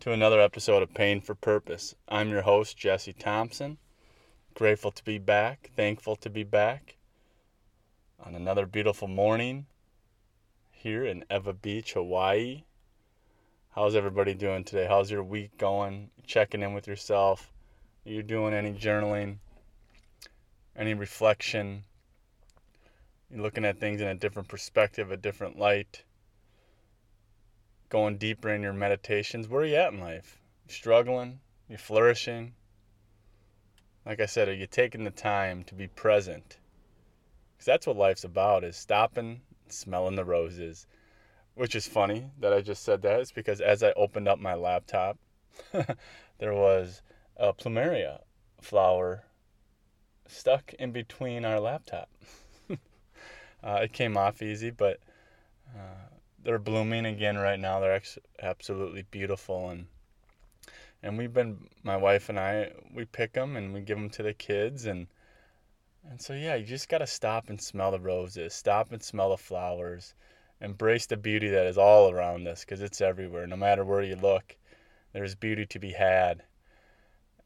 to another episode of Pain for Purpose. I'm your host, Jesse Thompson. Grateful to be back, thankful to be back on another beautiful morning here in Ewa Beach, Hawaii. How's everybody doing today? How's your week going? Checking in with yourself. Are you doing any journaling? Any reflection? You're looking at things in a different perspective, a different light going deeper in your meditations. Where are you at in life? You struggling? You flourishing? Like I said, are you taking the time to be present? Because that's what life's about is stopping, smelling the roses. Which is funny that I just said that. It's because as I opened up my laptop, there was a plumeria flower stuck in between our laptop. uh, it came off easy, but uh, they're blooming again right now. They're ex- absolutely beautiful, and and we've been my wife and I we pick them and we give them to the kids, and and so yeah, you just gotta stop and smell the roses, stop and smell the flowers, embrace the beauty that is all around us because it's everywhere. No matter where you look, there's beauty to be had,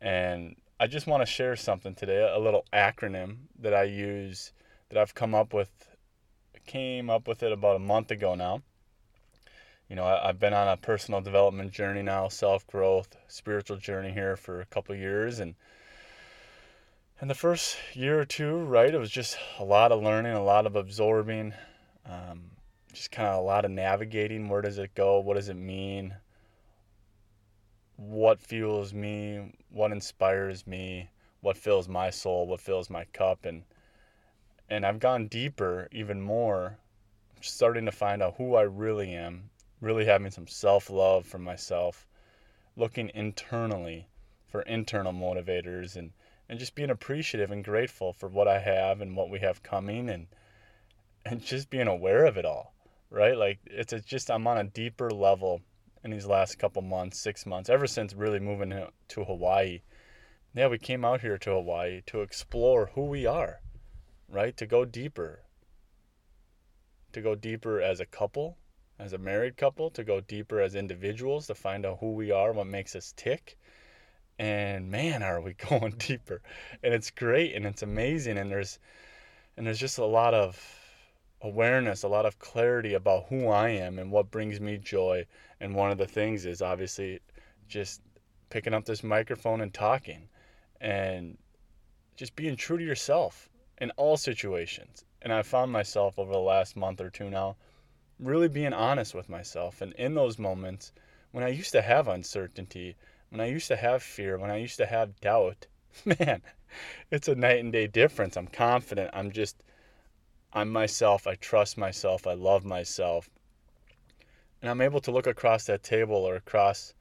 and I just want to share something today, a little acronym that I use that I've come up with came up with it about a month ago now you know, I, have been on a personal development journey now, self growth, spiritual journey here for a couple years, and and the first year or two, right, it was just a lot of learning, a lot of absorbing, um, just kind of a lot of navigating. Where does it go? What does it mean? What fuels me? What inspires me? What fills my soul? What fills my cup? And and I've gone deeper, even more, starting to find out who I really am really having some self love for myself, looking internally for internal motivators and, and just being appreciative and grateful for what I have and what we have coming and and just being aware of it all, right? Like it's just I'm on a deeper level in these last couple months, six months, ever since really moving to Hawaii. Yeah, we came out here to Hawaii to explore who we are, right? To go deeper. To go deeper as a couple, as a married couple, to go deeper as individuals, to find out who we are, what makes us tick. And man, are we going deeper. And it's great and it's amazing and there's and there's just a lot of awareness, a lot of clarity about who I am and what brings me joy. And one of the things is obviously just picking up this microphone and talking and just being true to yourself in all situations. And I found myself over the last month or two now really being honest with myself. And in those moments, when I used to have uncertainty, when I used to have fear, when I used to have doubt, man, it's a night and day difference. I'm confident. I'm just, I'm myself. I trust myself. I love myself. And I'm able to look across that table or across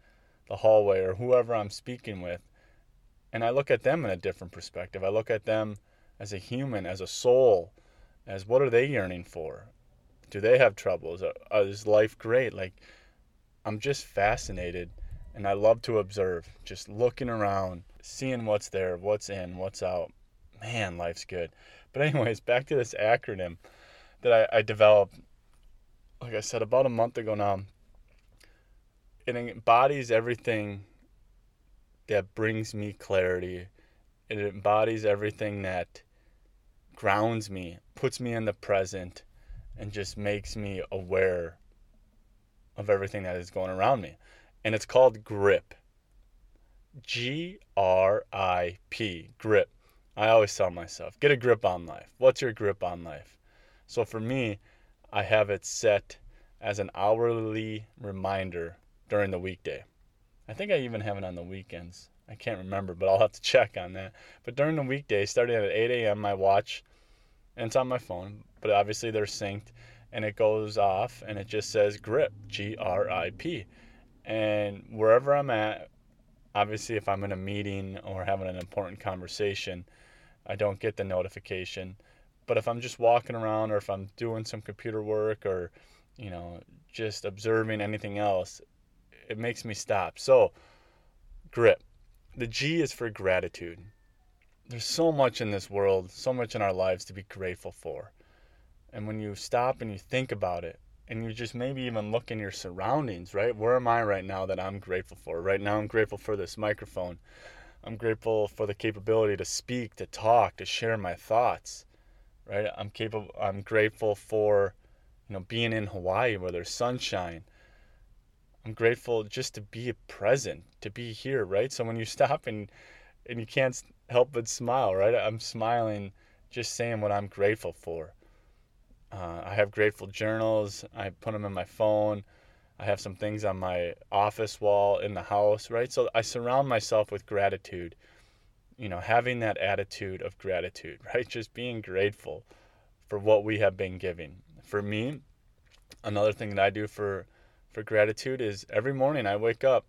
the hallway or whoever I'm speaking with. And I look at them in a different perspective. I look at them as a human, as a soul, as what are they yearning for? Do they have troubles? Is life great? Like, I'm just fascinated and I love to observe, just looking around, seeing what's there, what's in, what's out. Man, life's good. But, anyways, back to this acronym that I, I developed, like I said, about a month ago now. It embodies everything that brings me clarity. It embodies everything that grounds me, puts me in the present, and just makes me aware of everything that is going around me. And it's called grip. G R I P, grip. I always tell myself, get a grip on life. What's your grip on life? So for me, I have it set as an hourly reminder during the weekday. I think I even have it on the weekends. I can't remember, but I'll have to check on that. But during the weekday, starting at 8 a.m., my watch, and it's on my phone, but obviously they're synced and it goes off and it just says grip G R I P. And wherever I'm at obviously if I'm in a meeting or having an important conversation I don't get the notification. But if I'm just walking around or if I'm doing some computer work or you know just observing anything else it makes me stop. So grip. The G is for gratitude. There's so much in this world so much in our lives to be grateful for and when you stop and you think about it and you just maybe even look in your surroundings, right? Where am I right now that I'm grateful for? Right now, I'm grateful for this microphone. I'm grateful for the capability to speak, to talk, to share my thoughts, right? I'm capable. I'm grateful for, you know, being in Hawaii where there's sunshine. I'm grateful just to be present, to be here, right? So when you stop and and you can't help but smile, right? I'm smiling just saying what I'm grateful for. Uh, I have grateful journals. I put them in my phone. I have some things on my office wall in the house, right? So I surround myself with gratitude. You know, having that attitude of gratitude, right? Just being grateful for what we have been giving. For me, another thing that I do for for gratitude is every morning I wake up.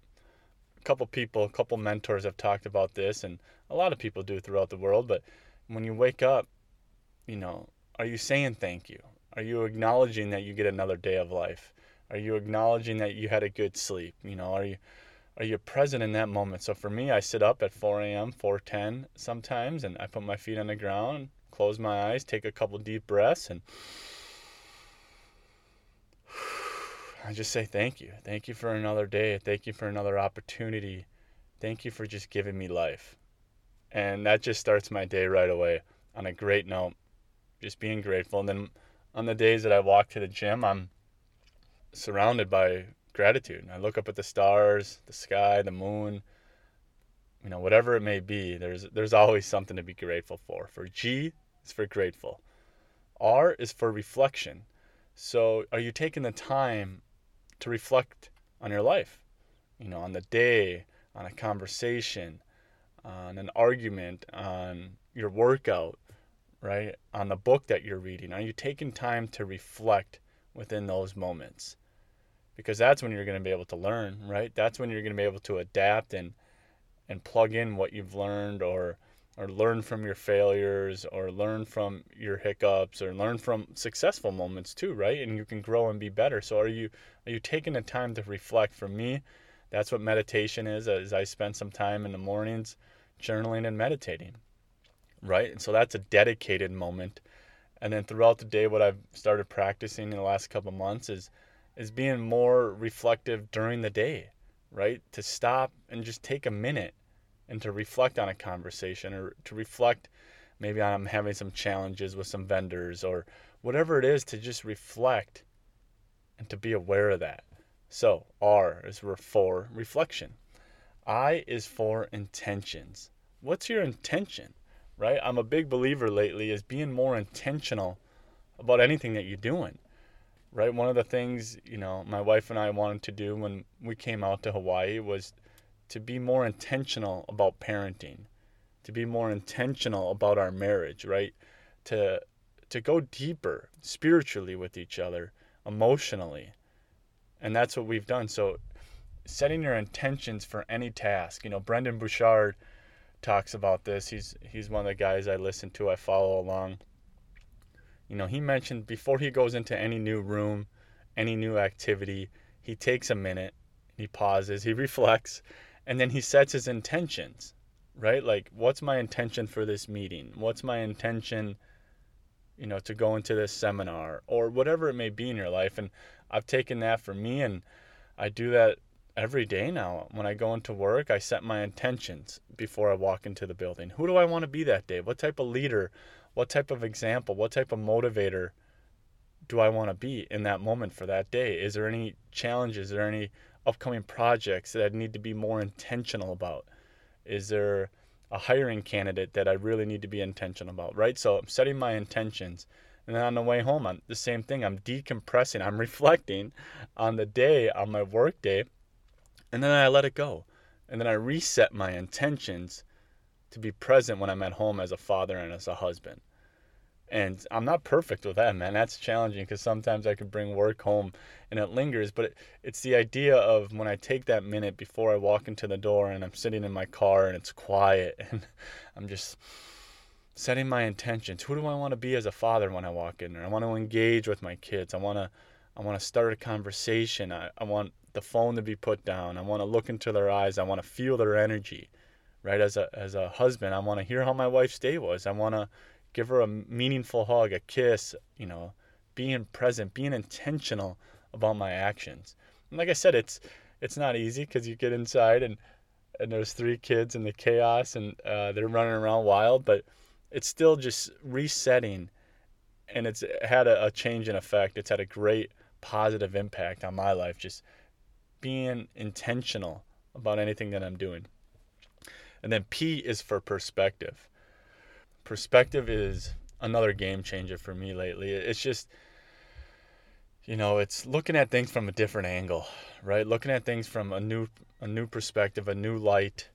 A couple people, a couple mentors have talked about this, and a lot of people do throughout the world. But when you wake up, you know, are you saying thank you? Are you acknowledging that you get another day of life? Are you acknowledging that you had a good sleep? You know, are you are you present in that moment? So for me, I sit up at 4 a.m., 4:10 sometimes, and I put my feet on the ground, close my eyes, take a couple deep breaths, and I just say thank you. Thank you for another day. Thank you for another opportunity. Thank you for just giving me life. And that just starts my day right away on a great note. Just being grateful. And then on the days that I walk to the gym, I'm surrounded by gratitude. I look up at the stars, the sky, the moon, you know, whatever it may be. There's there's always something to be grateful for. For G is for grateful. R is for reflection. So, are you taking the time to reflect on your life? You know, on the day, on a conversation, on an argument, on your workout, right? On the book that you're reading. Are you taking time to reflect within those moments? Because that's when you're going to be able to learn, right? That's when you're going to be able to adapt and and plug in what you've learned or or learn from your failures or learn from your hiccups or learn from successful moments too, right? And you can grow and be better. So are you are you taking the time to reflect? For me, that's what meditation is. As I spend some time in the mornings journaling and meditating right? And so that's a dedicated moment. And then throughout the day, what I've started practicing in the last couple months is is being more reflective during the day, right? To stop and just take a minute and to reflect on a conversation or to reflect maybe I'm having some challenges with some vendors or whatever it is to just reflect and to be aware of that. So R is for reflection. I is for intentions. What's your intention? Right? I'm a big believer lately is being more intentional about anything that you're doing, right? One of the things, you know, my wife and I wanted to do when we came out to Hawaii was to be more intentional about parenting, to be more intentional about our marriage, right? To to go deeper spiritually with each other, emotionally. And that's what we've done. So setting your intentions for any task. You know, Brendon Burchard talks about this. He's he's one of the guys I listen to. I follow along. You know, he mentioned before he goes into any new room, any new activity, he takes a minute, he pauses, he reflects, and then he sets his intentions. Right? Like what's my intention for this meeting? What's my intention you know to go into this seminar or whatever it may be in your life and I've taken that for me and I do that every day now when I go into work, I set my intentions before I walk into the building. Who do I want to be that day? What type of leader? What type of example? What type of motivator do I want to be in that moment for that day? Is there any challenges? Is there any upcoming projects that I need to be more intentional about? Is there a hiring candidate that I really need to be intentional about, right? So I'm setting my intentions. And then on the way home, I'm the same thing. I'm decompressing. I'm reflecting on the day, on my work day, and then I let it go. And then I reset my intentions to be present when I'm at home as a father and as a husband. And I'm not perfect with that, man. That's challenging because sometimes I can bring work home and it lingers. But it, it's the idea of when I take that minute before I walk into the door and I'm sitting in my car and it's quiet and I'm just setting my intentions. Who do I want to be as a father when I walk in there? I want to engage with my kids. I want to I want to start a conversation. I, I want the phone to be put down. I want to look into their eyes. I want to feel their energy, right? As a as a husband, I want to hear how my wife's day was. I want to give her a meaningful hug, a kiss, you know, being present, being intentional about my actions. And like I said, it's it's not easy because you get inside and and there's three kids in the chaos and uh, they're running around wild, but it's still just resetting, and it's had a, a change in effect. It's had a great positive impact on my life. Just being intentional about anything that I'm doing. And then P is for perspective. Perspective is another game changer for me lately. It's just, you know, it's looking at things from a different angle, right? Looking at things from a new, a new perspective, a new light.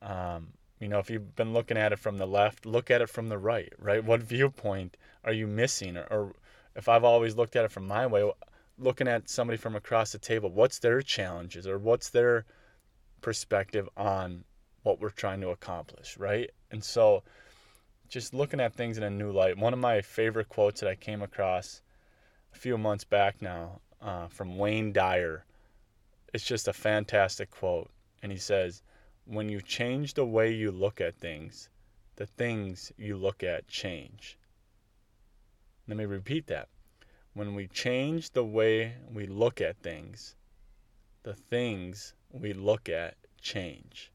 Um, you know, if you've been looking at it from the left, look at it from the right, right? What viewpoint are you missing? Or, or if I've always looked at it from my way, looking at somebody from across the table, what's their challenges or what's their perspective on what we're trying to accomplish, right? And so just looking at things in a new light. One of my favorite quotes that I came across a few months back now uh, from Wayne Dyer. It's just a fantastic quote. And he says, When you change the way you look at things, the things you look at change. Let me repeat that. When we change the way we look at things, the things we look at change.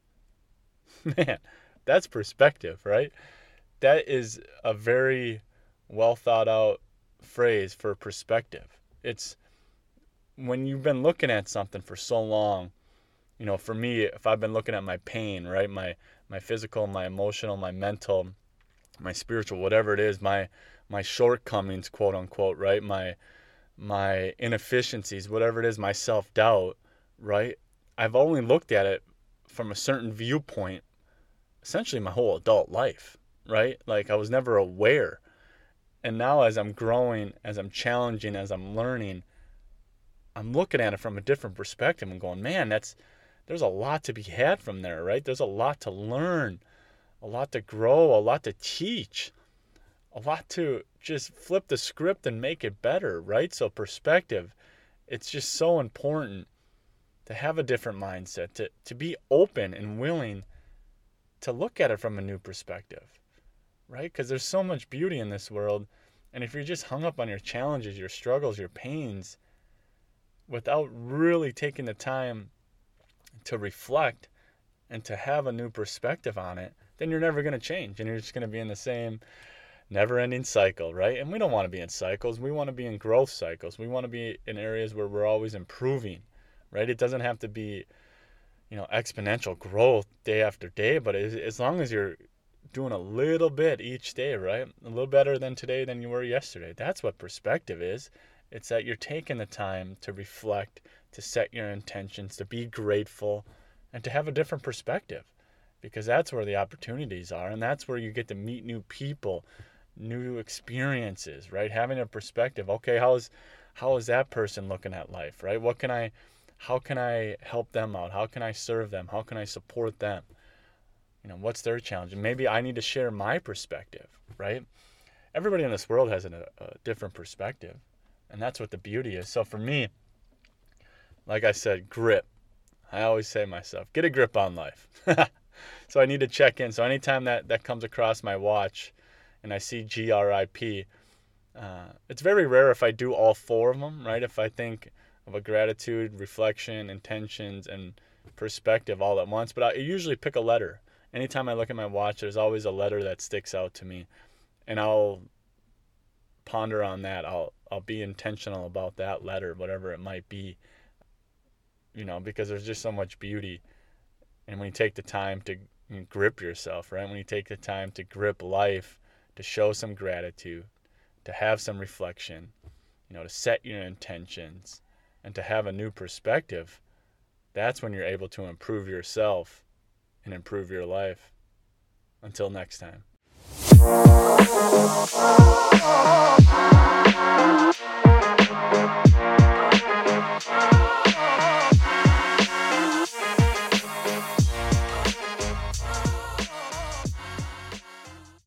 Man, that's perspective, right? That is a very well thought out phrase for perspective. It's when you've been looking at something for so long, you know, for me, if I've been looking at my pain, right, my my physical, my emotional, my mental, my spiritual, whatever it is, my my shortcomings, quote unquote, right, my my inefficiencies, whatever it is, my self doubt, right? I've only looked at it from a certain viewpoint essentially my whole adult life, right? Like I was never aware. And now as I'm growing, as I'm challenging, as I'm learning, I'm looking at it from a different perspective and going, man, that's there's a lot to be had from there, right? There's a lot to learn, a lot to grow, a lot to teach, a lot to just flip the script and make it better, right? So perspective, it's just so important to have a different mindset, to, to be open and willing to look at it from a new perspective, right? Because there's so much beauty in this world. And if you're just hung up on your challenges, your struggles, your pains, without really taking the time to reflect and to have a new perspective on it, then you're never going to change and you're just going to be in the same never ending cycle, right? And we don't want to be in cycles. We want to be in growth cycles. We want to be in areas where we're always improving right? It doesn't have to be, you know, exponential growth day after day, but as long as you're doing a little bit each day, right? A little better than today than you were yesterday. That's what perspective is. It's that you're taking the time to reflect, to set your intentions, to be grateful, and to have a different perspective because that's where the opportunities are and that's where you get to meet new people, new experiences, right? Having a perspective. Okay, how is how is that person looking at life, right? What can I how can I help them out? How can I serve them? How can I support them? You know, what's their challenge? Maybe I need to share my perspective, right? Everybody in this world has a, a different perspective, and that's what the beauty is. So for me, like I said, grip. I always say myself, get a grip on life. so I need to check in. So anytime that that comes across my watch, and I see GRIP, uh, it's very rare if I do all four of them, right? If I think of a gratitude, reflection, intentions, and perspective all at once. But I usually pick a letter. Anytime I look at my watch, there's always a letter that sticks out to me, and I'll ponder on that. I'll I'll be intentional about that letter, whatever it might be. You know, because there's just so much beauty, and when you take the time to grip yourself, right? When you take the time to grip life, to show some gratitude, to have some reflection, you know, to set your intentions and to have a new perspective, that's when you're able to improve yourself and improve your life. Until next time.